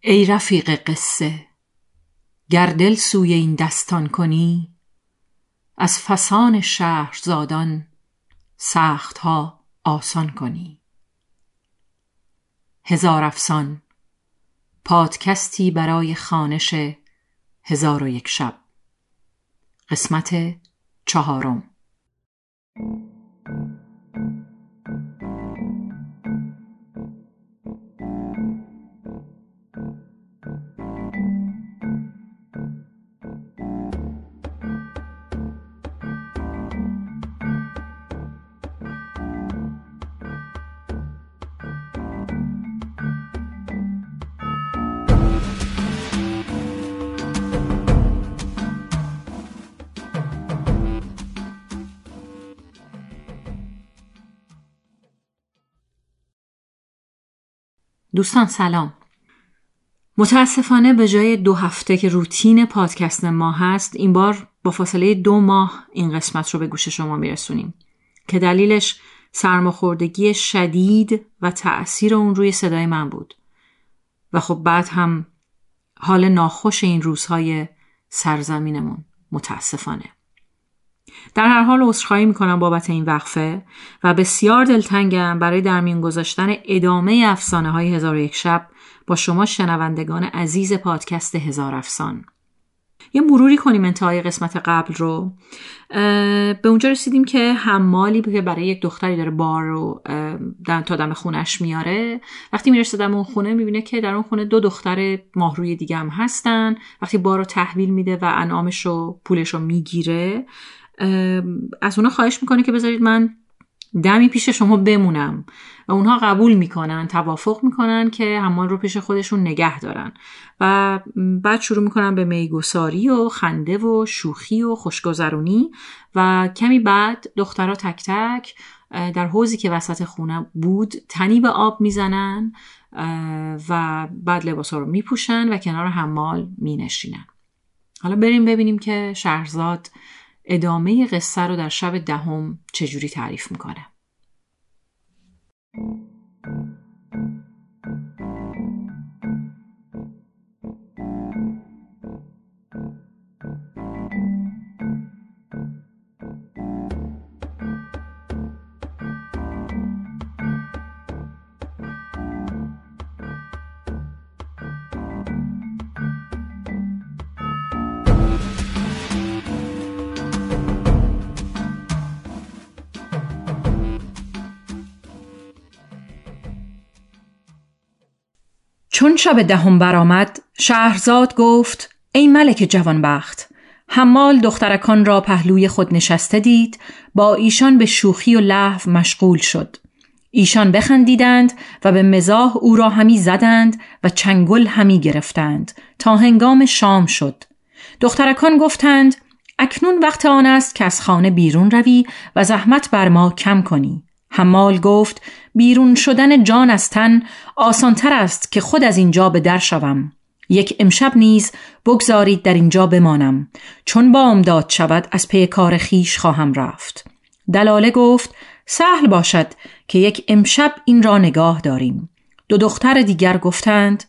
ای رفیق قصه گر دل سوی این دستان کنی از فسان شهرزادان سختها آسان کنی. هزار افسان پادکستی برای خانش هزار و یک شب. قسمت چهارم. دوستان سلام. متاسفانه به جای دو هفته که روتین پادکست ما هست این بار با فاصله دو ماه این قسمت رو به گوش شما میرسونیم که دلیلش سرماخوردگی شدید و تأثیر اون روی صدای من بود. و خب بعد هم حال ناخوش این روزهای سرزمینمون. متاسفانه. در هر حال عذرخواهی می‌کنم بابت این وقفه و بسیار دلتنگم برای در میون گذاشتن ادامه افسانه های هزار و یک شب با شما شنوندگان عزیز پادکست هزار افسان. یه مروری کنیم انتهای قسمت قبل رو. به اونجا رسیدیم که حمالی که برای یک دختری داره بار رو تا دم خونش میاره. وقتی می‌رسه دم اون خونه می‌بینه که در اون خونه دو دختر ماهروی دیگه هم هستن. وقتی بار رو تحویل میده و انعامش رو پولش رو می‌گیره از اونا خواهش می‌کنه که بذارید من دمی پیش شما بمونم. و اونها قبول می‌کنن توافق می‌کنن که حمال رو پیش خودشون نگه دارن. و بعد شروع می‌کنن به میگساری و خنده و شوخی و خوشگذرونی. و کمی بعد دخترها تک تک در حوزی که وسط خونه بود تنی به آب می‌زنن و بعد لباس رو میپوشن و کنار حمال مینشینن. حالا بریم ببینیم که شهرزاد ادامه قصه رو در شب دهم چجوری تعریف می‌کنه؟ چون شب دهم برآمد شهرزاد گفت ای ملک جوانبخت حمال دخترکان را پهلوی خود نشسته دید با ایشان به شوخی و لحو مشغول شد. ایشان بخندیدند و به مزاح او را همی زدند و چنگل همی گرفتند تا هنگام شام شد. دخترکان گفتند اکنون وقت آن است که از خانه بیرون روی و زحمت بر ما کم کنی. حمال گفت بیرون شدن جان از تن آسانتر است که خود از اینجا به در شوم. یک امشب نیز بگذارید در اینجا بمانم. چون بامداد شود از پی کار خیش خواهم رفت. دلاله گفت سهل باشد که یک امشب این را نگاه داریم. دو دختر دیگر گفتند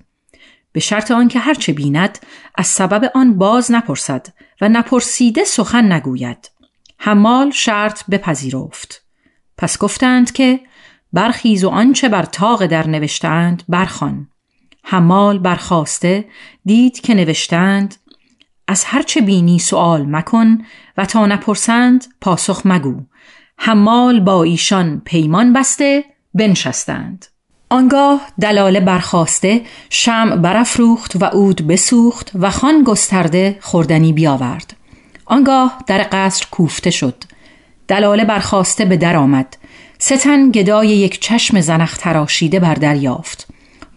به شرط آنکه هرچه بیند از سبب آن باز نپرسد و نپرسیده سخن نگوید. حمال شرط بپذیرفت. پس گفتند که برخیز و آنچه بر تاق در نوشتند برخوان. حمال برخواسته دید که نوشتند از هرچه بینی سوال مکن و تا نپرسند پاسخ مگو. حمال با ایشان پیمان بسته بنشستند. آنگاه دلاله برخواسته شم برافروخت و اود بسوخت و خان گسترده خوردنی بیاورد. آنگاه در قصر کوفته شد. دلاله برخواسته به در آمد. ستن گدای یک چشم زنخ تراشیده بر دریافت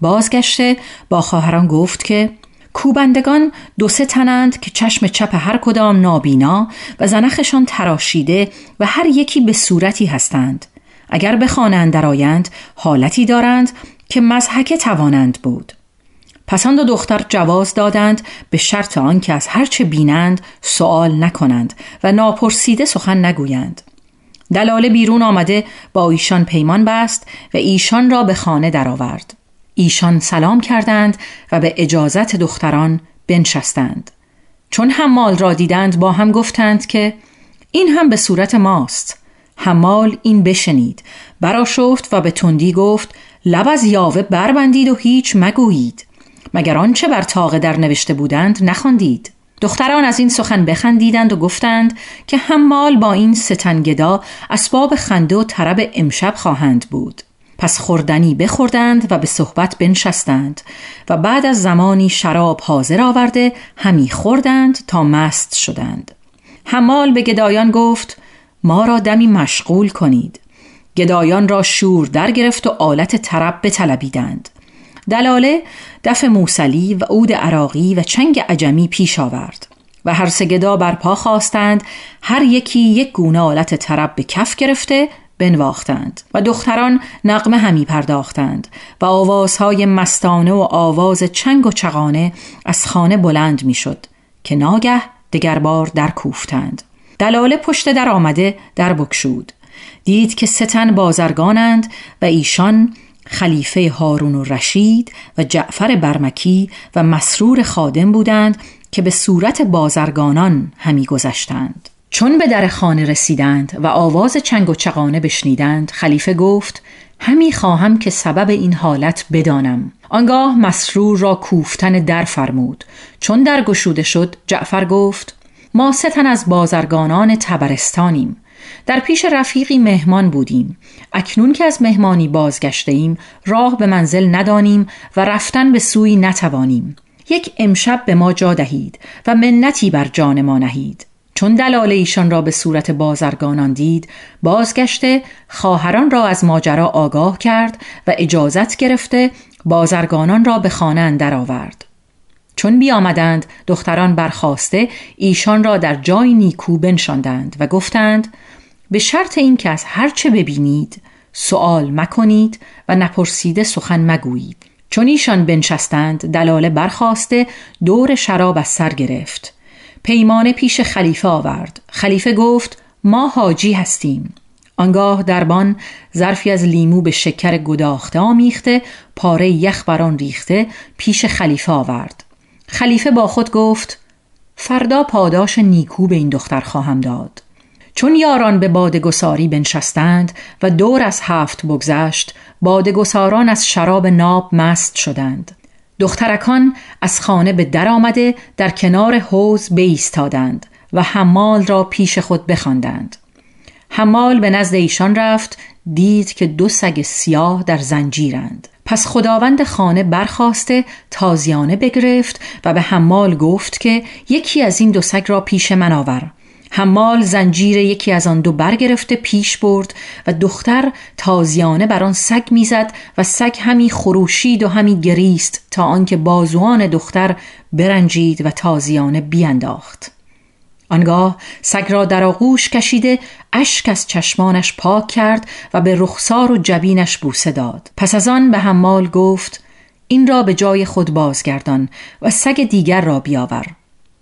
بازگشته با خواهران گفت که کوبندگان دو سه تنند که چشم چپ هر کدام نابینا و زنخشان تراشیده و هر یکی به صورتی هستند. اگر بخوانند درآیند حالتی دارند که مزحکه توانند بود. پس آن دو دختر جواز دادند به شرط آنکه از هرچه بینند سوال نکنند و ناپرسیده سخن نگویند. دلاله بیرون آمده با ایشان پیمان بست و ایشان را به خانه درآورد. ایشان سلام کردند و به اجازت دختران بنشستند. چون حمال را دیدند با هم گفتند که این هم به صورت ماست. حمال این بشنید. براشفت و به تندی گفت لب از یاوه بربندید و هیچ مگویید. مگر آنچه بر تاقه در نوشته بودند نخواندید؟ دختران از این سخن بخندیدند و گفتند که حمال با این ستنگدا اسباب خنده و طرب امشب خواهند بود. پس خوردنی بخوردند و به صحبت بنشستند و بعد از زمانی شراب حاضر آورده همی خوردند تا مست شدند. حمال به گدایان گفت ما را دمی مشغول کنید. گدایان را شور در گرفت و آلت طرب بطلبیدند. دلاله دف موسلی و عود عراقی و چنگ عجمی پیش آورد و هر سه بر پا خواستند هر یکی یک گونه آلت طرب به کف گرفته بنواختند و دختران نقمه همی پرداختند و آوازهای مستانه و آواز چنگ و چغانه از خانه بلند می‌شد که ناگه دگر بار در کوفتند. دلاله پشت در آمده در بکشود دید که ستن بازرگانند و ایشان خلیفه هارون و رشید و جعفر برمکی و مسرور خادم بودند که به صورت بازرگانان همی گذشتند. چون به در خانه رسیدند و آواز چنگ و چقانه بشنیدند خلیفه گفت همی خواهم که سبب این حالت بدانم. آنگاه مسرور را کوفتن در فرمود. چون در گشوده شد جعفر گفت ما ستن از بازرگانان تبرستانیم. در پیش رفیقی مهمان بودیم. اکنون که از مهمانی بازگشته ایم راه به منزل ندانیم و رفتن به سوی نتوانیم. یک امشب به ما جا دهید و منتی بر جان ما نهید. چون دلال ایشان را به صورت بازرگانان دید بازگشته خواهران را از ماجرا آگاه کرد و اجازت گرفته بازرگانان را به خانه درآورد چون بیامدند دختران برخواسته ایشان را در جای نیکو بنشاندند و گفتند به شرط اینکه از هرچه ببینید سوال مکنید و نپرسیده سخن مگویید. چون ایشان بنشستند دلاله برخواسته دور شراب از سر گرفت. پیمانه پیش خلیفه آورد. خلیفه گفت ما حاجی هستیم. آنگاه دربان ظرفی از لیمو به شکر گداخته آمیخته پاره یخ بران ریخته پیش خلیفه آورد. خلیفه با خود گفت فردا پاداش نیکو به این دختر خواهم داد. چون یاران به بادگساری بنشستند و دور از هفت بگذشت بادگساران از شراب ناب مست شدند. دخترکان از خانه به در آمده در کنار حوز بایستادند و حمال را پیش خود بخواندند. حمال به نزد ایشان رفت دید که دو سگ سیاه در زنجیرند. پس خداوند خانه برخواسته تازیانه بگرفت و به حمال گفت که یکی از این دو سگ را پیش من آور. حمال زنجیر یکی از آن دو برگرفته پیش برد و دختر تازیانه بر آن سگ می‌زد و سگ همی خروشید و همی گریست تا آنکه بازوان دختر برنجید و تازیانه بیانداخت آنگاه سگ را در آغوش کشیده اشک از چشمانش پاک کرد و به رخسار و جبینش بوسه داد. پس از آن به حمال گفت این را به جای خود بازگردان و سگ دیگر را بیاور.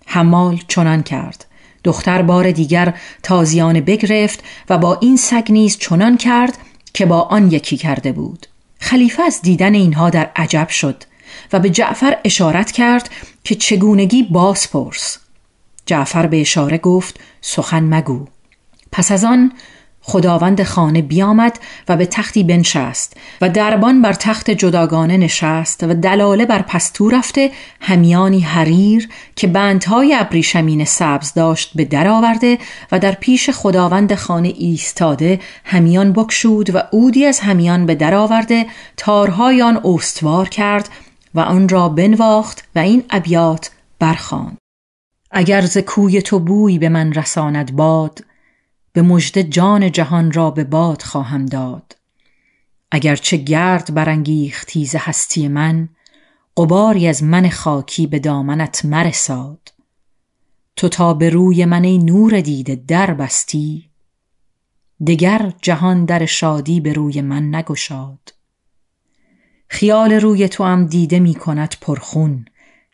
حمال چنان کرد. دختر بار دیگر تازیانه بگرفت و با این سگ نیز چنان کرد که با آن یکی کرده بود. خلیفه از دیدن اینها در عجب شد و به جعفر اشارت کرد که چگونگی باز پرس جعفر به اشاره گفت سخن مگو. پس از آن خداوند خانه بیامد و به تختی بنشست و دربان بر تخت جداگانه نشست و دلاله بر پستو رفته همیانی حریر که بندهای ابریشمین سبز داشت به در آورده و در پیش خداوند خانه ایستاده همیان بکشود و اودی از همیان به در آورده تارهای آن استوار کرد و آن را بنواخت و این ابیات برخواند. اگر ز کوی تو بوی به من رساند باد به مژده جان جهان را به باد خواهم داد. اگرچه گرد برانگیختی ز هستی من قباری از من خاکی به دامنت مرساد. تو تا به روی من ای نور دیده در بستی دگر جهان در شادی به روی من نگشاد. خیال روی تو هم دیده می کند پرخون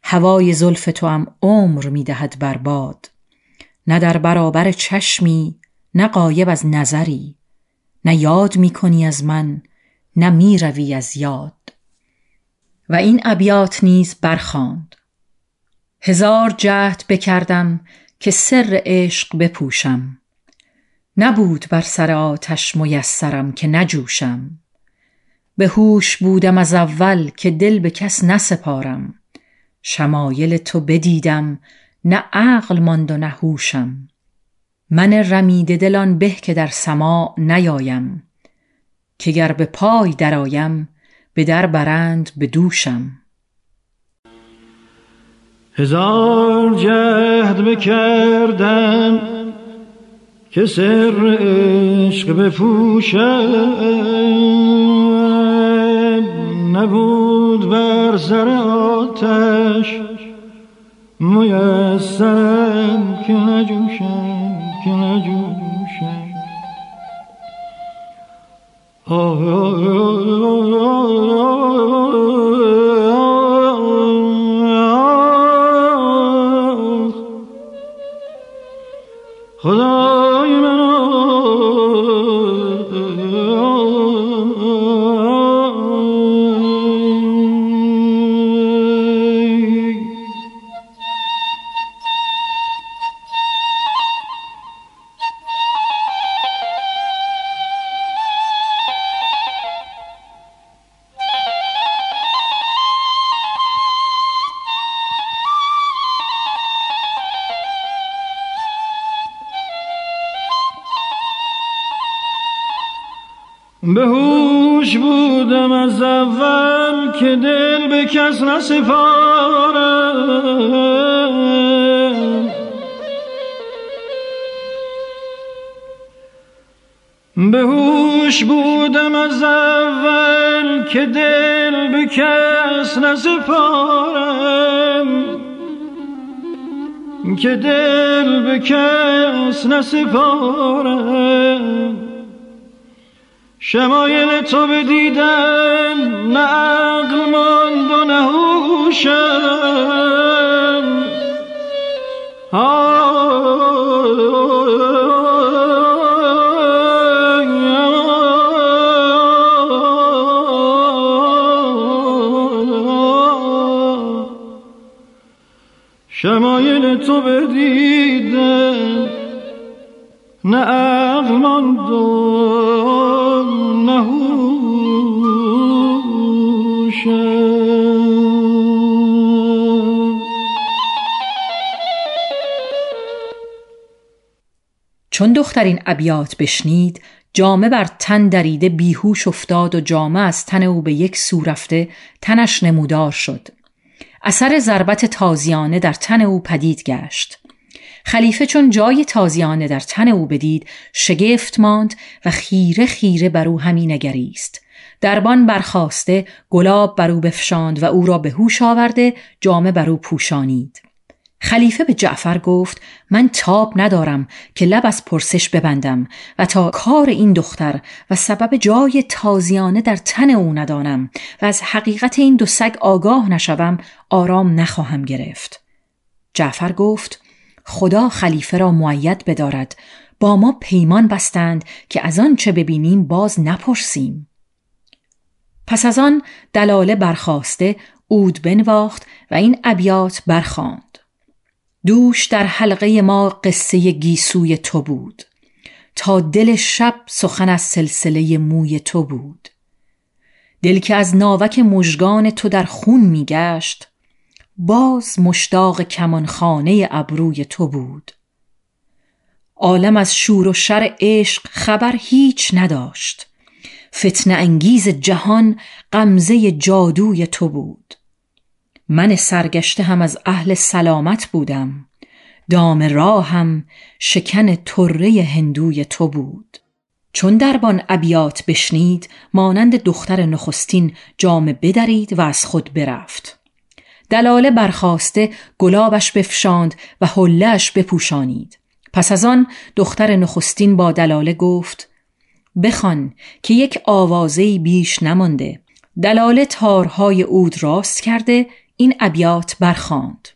هوای زلف تو هم عمر می دهد برباد. نه در برابر چشمی نه قایب از نظری نه یاد می کنی از من نه می روی از یاد. و این ابیات نیز برخاند. هزار جهد بکردم که سر عشق بپوشم. نبود بر سر آتش میسرم که نجوشم. به هوش بودم از اول که دل به کس نسپارم. شمایل تو بدیدم نه عقل ماند و نه هوشم. من رمیده دلان به که در سماع نیایم که گر به پای درآیم به در برند به دوشم. هزار جهد بکردم که سر عشق بپوشم. نبود بر سر آتش میسرم که نجوشم. که نجوشم آه آه به هوش بودم از اول که دل به کس نسپارم. به هوش بودم از اول که دل به کس نسپارم. که دل به کس نسپارم. شمایل تو بدیدن نه عقل ماند و نه هوشم. شمایل تو بدیدن نه عقل ماند چون دختر این ابیات بشنید جامه بر تن دریده بیهوش افتاد و جامه از تن او به یک سو رفته تنش نمودار شد. اثر ضربت تازیانه در تن او پدید گشت. خلیفه چون جای تازیانه در تن او بدید شگفت ماند و خیره خیره بر او همی نگریست. دربان برخواسته گلاب بر او بفشاند و او را به هوش آورده جامه بر او پوشانید. خلیفه به جعفر گفت من تاب ندارم که لب از پرسش ببندم و تا کار این دختر و سبب جای تازیانه در تن او ندانم و از حقیقت این دو سگ آگاه نشوم آرام نخواهم گرفت. جعفر گفت خدا خلیفه را معید بدارد. با ما پیمان بستند که از آن چه ببینیم باز نپرسیم. پس از آن دلاله برخواسته اود بنواخت و این ابیات برخواند دوش در حلقه ما قصه گیسوی تو بود. تا دل شب سخن از سلسله موی تو بود. دل که از ناوک مژگان تو در خون میگشت باز مشتاق کمانخانه ابروی تو بود. عالم از شور و شر عشق خبر هیچ نداشت. فتن انگیز جهان غمزه جادوی تو بود. من سرگشته هم از اهل سلامت بودم. دام راهم شکن طره هندوی تو بود. چون دربان ابیات بشنید مانند دختر نخستین جام بدرید و از خود برفت. دلاله برخواسته گلابش بفشاند و حلش بپوشانید. پس از آن دختر نخستین با دلاله گفت بخوان که یک آوازهی بیش نمانده. دلاله تارهای اود راست کرده این ابیات برخاند.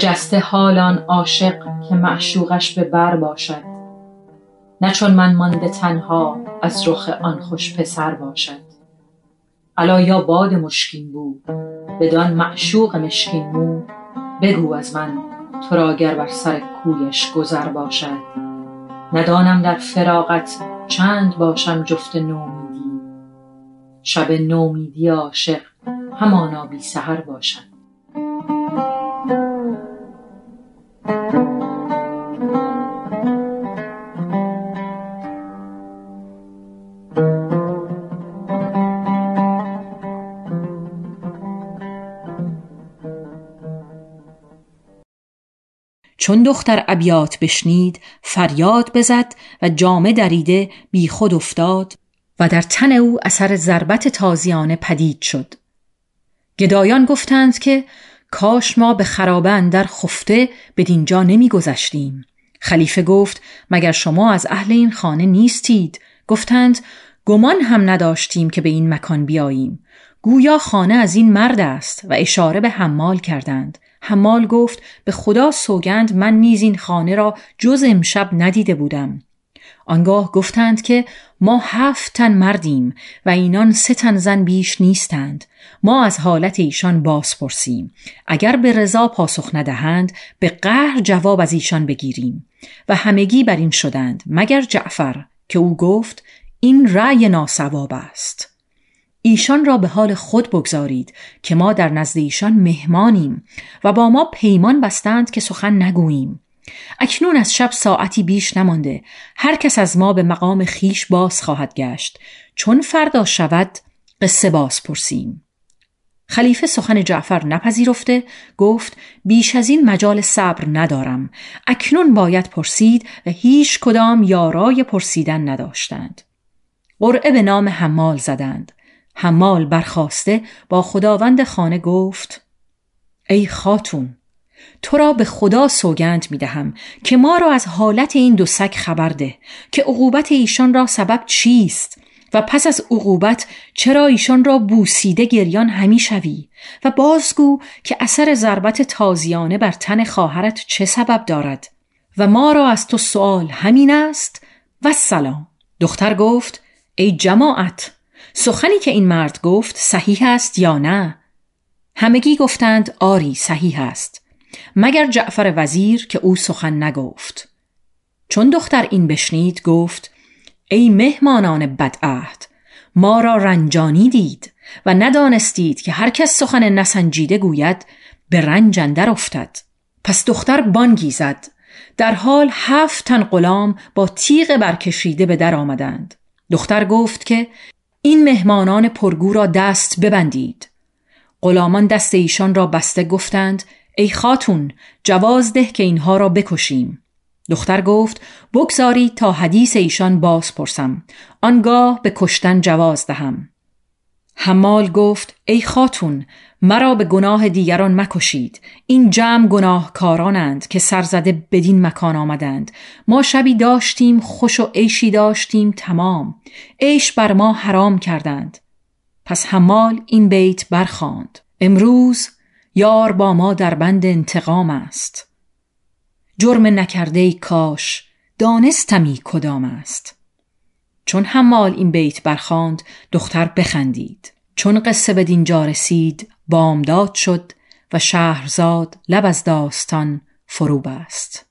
خجسته حالان عاشق که معشوقش به بر باشد. نه چون من مانده تنها از رخ آن خوش پسر باشد. الا یا باد مشکین بود بدان معشوق مشکین مو بگو از من تو را گر بر سر کویش گذر باشد. ندانم در فراغت چند باشم جفت نومیدی. شب نومیدی عاشق همانا بی سحر باشد. چون دختر ابیات بشنید فریاد بزد و جامه دریده بی خود افتاد و در تن او اثر ضربت تازیانه پدید شد. گدایان گفتند که کاش ما به خرابه در خفته به دینجا نمی گذشتیم. خلیفه گفت مگر شما از اهل این خانه نیستید؟ گفتند گمان هم نداشتیم که به این مکان بیاییم. گویا خانه از این مرد است و اشاره به حمال کردند. حمال گفت به خدا سوگند من نیز این خانه را جز امشب ندیده بودم. آنگاه گفتند که ما هفت تن مردیم و اینان سه تن زن بیش نیستند. ما از حالت ایشان باز پرسیم. اگر به رضا پاسخ ندهند به قهر جواب از ایشان بگیریم. و همگی بر این شدند مگر جعفر که او گفت این رأی ناسواب است. ایشان را به حال خود بگذارید که ما در نزد ایشان مهمانیم و با ما پیمان بستند که سخن نگوییم. اکنون از شب ساعتی بیش نمانده. هر کس از ما به مقام خیش باز خواهد گشت. چون فردا شود قصه باز پرسیم. خلیفه سخن جعفر نپذیرفته گفت بیش از این مجال صبر ندارم. اکنون باید پرسید و هیچ کدام یارای پرسیدن نداشتند. قرعه به نام حمال زدند. حمال برخواسته با خداوند خانه گفت ای خاتون تو را به خدا سوگند می دهم که ما را از حالت این دو سگ خبر ده که عقوبت ایشان را سبب چیست و پس از عقوبت چرا ایشان را بوسیده گریان همی شوی و بازگو که اثر ضربت تازیانه بر تن خواهرت چه سبب دارد و ما را از تو سوال همین است و سلام. دختر گفت ای جماعت سخنی که این مرد گفت صحیح است یا نه؟ همگی گفتند آری صحیح است. مگر جعفر وزیر که او سخن نگفت. چون دختر این بشنید گفت ای مهمانان بدعهد ما را رنجانی دید و ندانستید که هر کس سخن نسنجیده گوید به رنج اندر افتد. پس دختر بانگی زد در حال هفت تن غلام با تیغ برکشیده به در آمدند. دختر گفت که این مهمانان پرگو را دست ببندید. غلامان دست ایشان را بسته گفتند ای خاتون جواز ده که اینها را بکشیم. دختر گفت بگذارید تا حدیث ایشان باز پرسم. آنگاه به کشتن جواز دهم. حمال گفت ای خاتون مرا به گناه دیگران مکشید. این جمع گناهکارانند که سرزده بدین مکان آمدند. ما شبی داشتیم خوش و عیشی داشتیم تمام. عیش بر ما حرام کردند. پس حمال این بیت برخاند امروز یار با ما در بند انتقام است. جرم نکرده ای کاش دانستمی کدام است. چون حمال این بیت برخاند دختر بخندید. چون قصه به دینجا رسید بامداد شد و شهرزاد لب از داستان فرو بست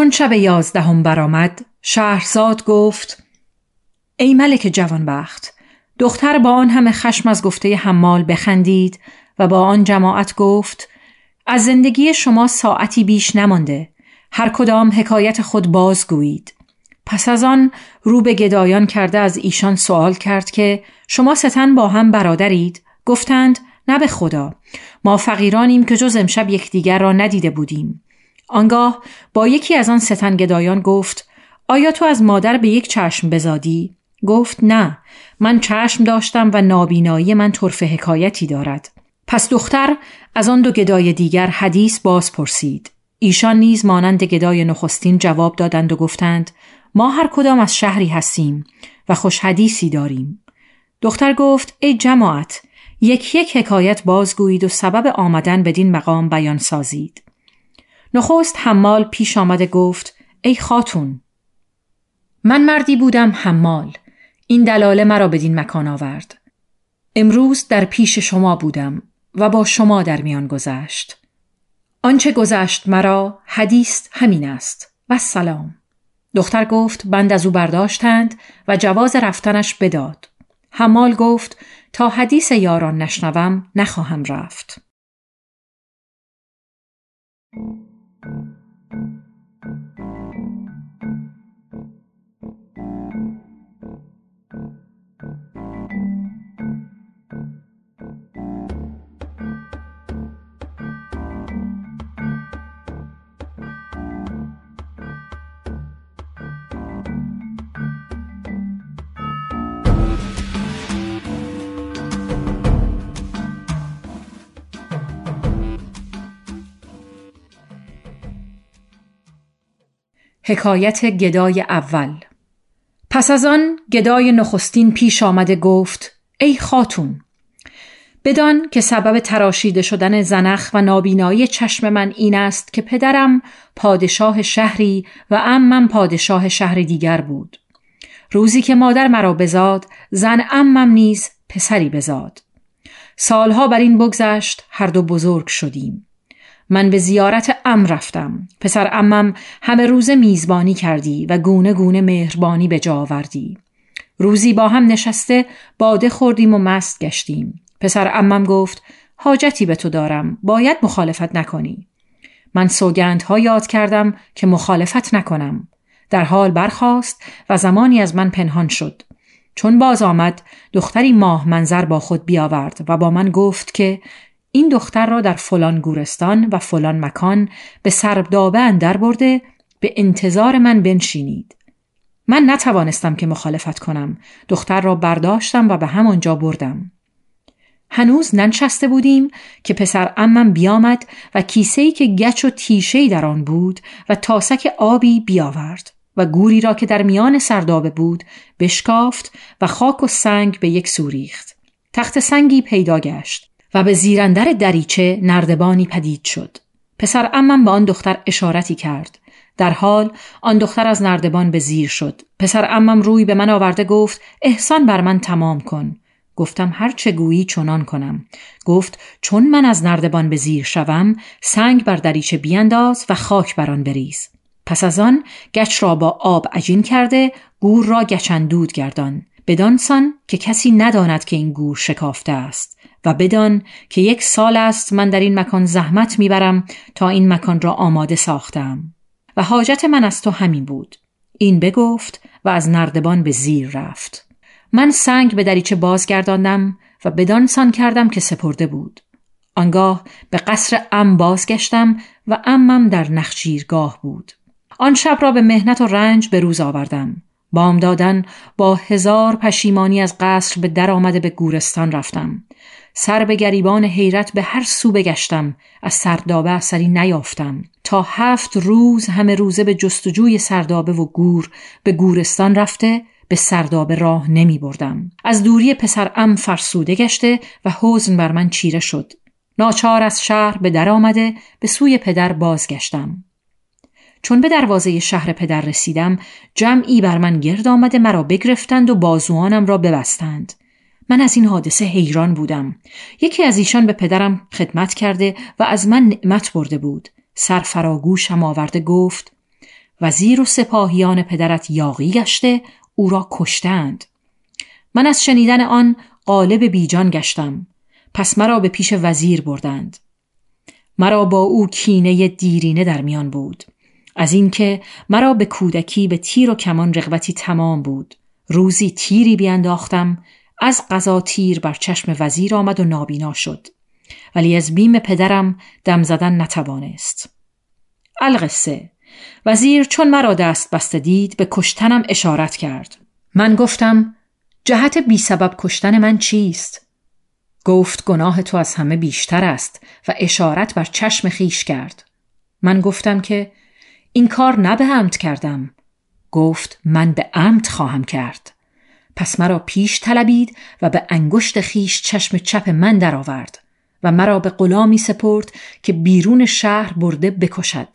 چون شب یازدهم برآمد شهرزاد گفت ای ملک جوانبخت دختر با آن همه خشم از گفته حمال بخندید و با آن جماعت گفت از زندگی شما ساعتی بیش نمانده هر کدام حکایت خود بازگویید. پس از آن رو به گدایان کرده از ایشان سوال کرد که شما ستن با هم برادرید؟ گفتند نه به خدا ما فقیرانیم که جز امشب یکدیگر را ندیده بودیم. آنگاه با یکی از آن ستنگدایان گفت آیا تو از مادر به یک چشم بزادی؟ گفت نه من چشم داشتم و نابینایی من طرف حکایتی دارد. پس دختر از آن دو گدای دیگر حدیث باز پرسید ایشان نیز مانند گدای نخستین جواب دادند و گفتند ما هر کدام از شهری هستیم و خوش حدیثی داریم. دختر گفت ای جماعت یک یک حکایت بازگویید و سبب آمدن بدین مقام بیان سازید. نخست حمال پیش آمده گفت ای خاتون! من مردی بودم حمال. این دلاله مرا بدین مکان آورد. امروز در پیش شما بودم و با شما در میان گذشت. آنچه گذشت مرا حدیث همین است. و سلام. دختر گفت بند از او برداشتند و جواز رفتنش بداد. حمال گفت تا حدیث یاران نشنوم نخواهم رفت. حکایت گدای اول. پس از آن گدای نخستین پیش آمده گفت ای خاتون بدان که سبب تراشیده شدن زنخ و نابینایی چشم من این است که پدرم پادشاه شهری و امم پادشاه شهر دیگر بود. روزی که مادر مرا بزاد زن امم نیز پسری بزاد. سالها بر این بگذشت هر دو بزرگ شدیم. من به زیارت ام رفتم. پسر امم همه روز میزبانی کردی و گونه گونه مهربانی به جا آوردی. روزی با هم نشسته باده خوردیم و مست گشتیم. پسر امم گفت حاجتی به تو دارم باید مخالفت نکنی. من سوگندها یاد کردم که مخالفت نکنم. در حال برخاست و زمانی از من پنهان شد. چون باز آمد دختری ماه منظر با خود بیاورد و با من گفت که این دختر را در فلان گورستان و فلان مکان به سربدابه اندر برده به انتظار من بنشینید. من نتوانستم که مخالفت کنم. دختر را برداشتم و به همانجا بردم. هنوز ننشسته بودیم که پسر امم بیامد و کیسه‌ای که گچ و تیشه‌ای در آن بود و تاسک آبی بیاورد و گوری را که در میان سردابه بود بشکافت و خاک و سنگ به یک سوریخت تخت سنگی پیدا گشت. و به زیرندر دریچه نردبانی پدید شد. پسر امم به آن دختر اشارتی کرد. در حال آن دختر از نردبان به زیر شد. پسر امم روی به من آورده گفت احسان بر من تمام کن. گفتم هر چه گویی چنان کنم. گفت چون من از نردبان به زیر شوم سنگ بر دریچه بیانداز و خاک بر آن بریز. پس از آن گچ را با آب عجین کرده گور را گچندود گردان. بدانسان که کسی نداند که این گور شکافته است. و بدان که یک سال است من در این مکان زحمت می‌برم تا این مکان را آماده ساختم. و حاجت من از تو همین بود. این بگفت و از نردبان به زیر رفت. من سنگ به دریچه بازگرداندم و بدان سان کردم که سپرده بود. آنگاه به قصر ام بازگشتم و امم در نخجیرگاه بود. آن شب را به مهنت و رنج به روز آوردم. بام دادن با هزار پشیمانی از قصر به در آمده به گورستان رفتم. سر به گریبان حیرت به هر سو بگشتم از سردابه اثری نیافتم تا هفت روز همه روزه به جستجوی سردابه و گور به گورستان رفته به سردابه راه نمی بردم. از دوری پسر ام فرسوده گشته و حزن بر من چیره شد. ناچار از شهر به در آمده به سوی پدر بازگشتم. چون به دروازه شهر پدر رسیدم جمعی بر من گرد آمده مرا بگرفتند و بازوانم را ببستند. من از این حادثه حیران بودم. یکی از ایشان به پدرم خدمت کرده و از من نعمت برده بود. سرفراگوشم آورده گفت وزیر و سپاهیان پدرت یاقی گشته او را کشتند. من از شنیدن آن قالب بیجان گشتم. پس مرا به پیش وزیر بردند. مرا با او کینه دیرینه در میان بود. از اینکه مرا به کودکی به تیر و کمان رغبتی تمام بود. روزی تیری بیانداختم از قضا تیر بر چشم وزیر آمد و نابینا شد. ولی از بیم پدرم دم زدن نتوانست. القصه. وزیر چون مرا دست بسته دید به کشتنم اشارت کرد. من گفتم جهت بی سبب کشتن من چیست؟ گفت گناه تو از همه بیشتر است و اشارت بر چشم خیش کرد. من گفتم که این کار نه به عمد کردم. گفت من به عمد خواهم کرد. پس مرا پیش طلبید و به انگشت خیش چشم چپ من درآورد و مرا به غلامی سپرد که بیرون شهر برده بکشد.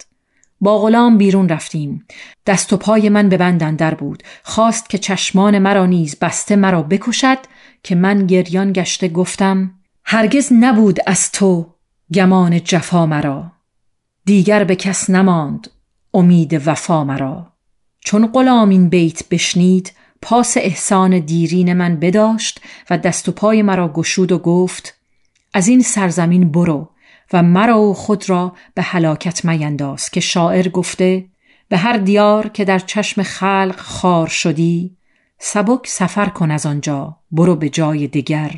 با غلام بیرون رفتیم. دست و پای من به بند در بود. خواست که چشمان مرا نیز بسته مرا بکشد که من گریان گشته گفتم هرگز نبود از تو گمان جفا مرا. دیگر به کس نماند امید وفا مرا. چون غلام این بیت بشنید پاس احسان دیرین من بداشت و دست و پای مرا گشود و گفت از این سرزمین برو و مرا و خود را به هلاکت مینداز که شاعر گفته به هر دیار که در چشم خلق خار شدی سبک سفر کن از آنجا برو به جای دیگر.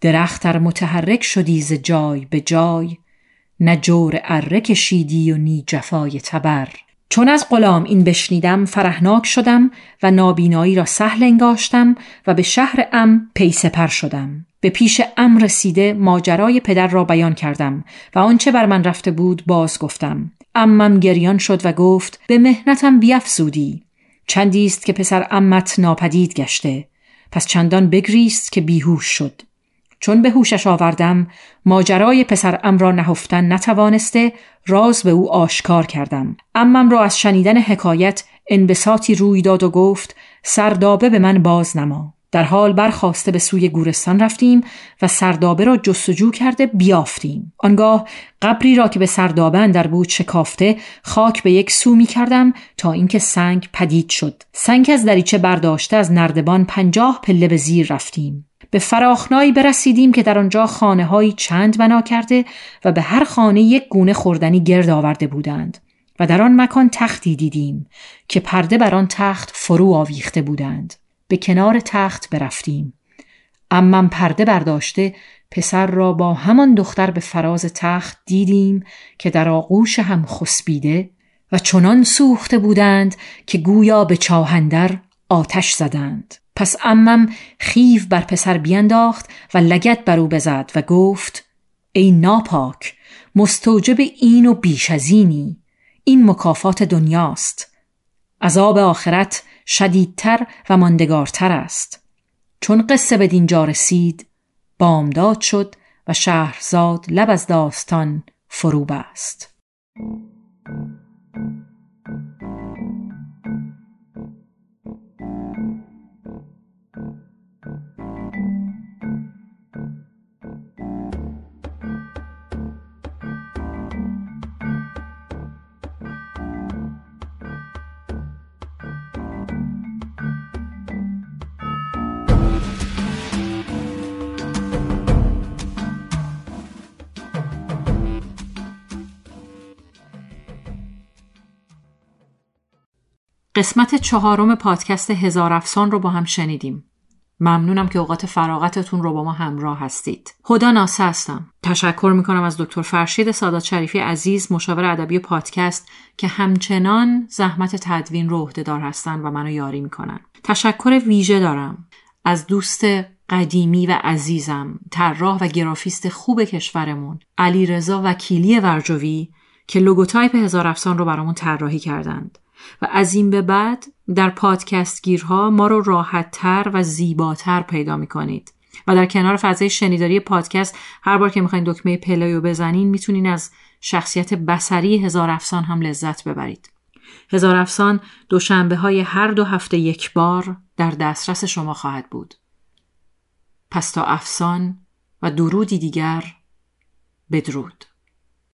درختر متحرک شدی ز جای به جای نه جور اره کشیدی و نی جفای تبر. چون از غلام این بشنیدم فرهناک شدم و نابینایی را سهل انگاشتم و به شهر ام پی سپر شدم. به پیش ام رسیده ماجرای پدر را بیان کردم و آنچه بر من رفته بود باز گفتم. امم گریان شد و گفت به مهنتم بیافزودی چندی است که پسر امت ناپدید گشته. پس چندان بگریست که بیهوش شد. چون به هوشش آوردم ماجرای پسر ام را نهفتن نتوانسته راز به او آشکار کردم. امم را از شنیدن حکایت انبساطی روی داد و گفت سردابه به من باز نما. در حال برخواسته به سوی گورستان رفتیم و سردابه را جستجو کرده بیافتیم. آنگاه قبری را که به سردابه در بود شکافته خاک به یک سو می کردم تا اینکه سنگ پدید شد. سنگ از دریچه برداشته از نردبان پنجاه پله به زیر رفتیم. به فراخنایی برسیدیم که در آنجا خانه های چند بنا کرده و به هر خانه یک گونه خوردنی گرد آورده بودند و در آن مکان تختی دیدیم که پرده بر آن تخت فرو آویخته بودند. به کنار تخت برفتیم. امم پرده برداشته پسر را با همان دختر به فراز تخت دیدیم که در آغوش هم خسبیده و چنان سوخته بودند که گویا به چاهندر آتش زدند. پس امم خیف بر پسر بینداخت و لگت بر او بزد و گفت ای ناپاک مستوجب این و بیش از اینی. این مکافات دنیاست. عذاب آخرت شدیدتر و ماندگارتر است. چون قصه به دینجا رسید بامداد شد و شهرزاد لب از داستان فرو بست قسمت چهارم پادکست هزار افسان رو با هم شنیدیم. ممنونم که اوقات فراغتتون رو با ما همراه هستید. هدا ناسه هستم. تشکر می‌کنم از دکتر فرشید سادات شریفی عزیز مشاور ادبی پادکست که همچنان زحمت تدوین رو عهدهدار هستن و منو یاری می‌کنن. تشکر ویژه دارم از دوست قدیمی و عزیزم طراح و گرافیست خوب کشورمون علی رضا وکیلی ورجوی که لوگوتایپ هزار افسان رو برامون طراحی کردند. و از این به بعد در پادکست گیرها ما رو راحتتر و زیباتر پیدا می کنید. و در کنار فضای شنیداری پادکست هر بار که می‌خواین دکمه play و بزنین می‌تونین از شخصیت بصری هزار افسان هم لذت ببرید. هزار افسان دوشنبه های هر دو هفته یک بار در دسترس شما خواهد بود. پس تا افسان و درودی دیگر بدرود.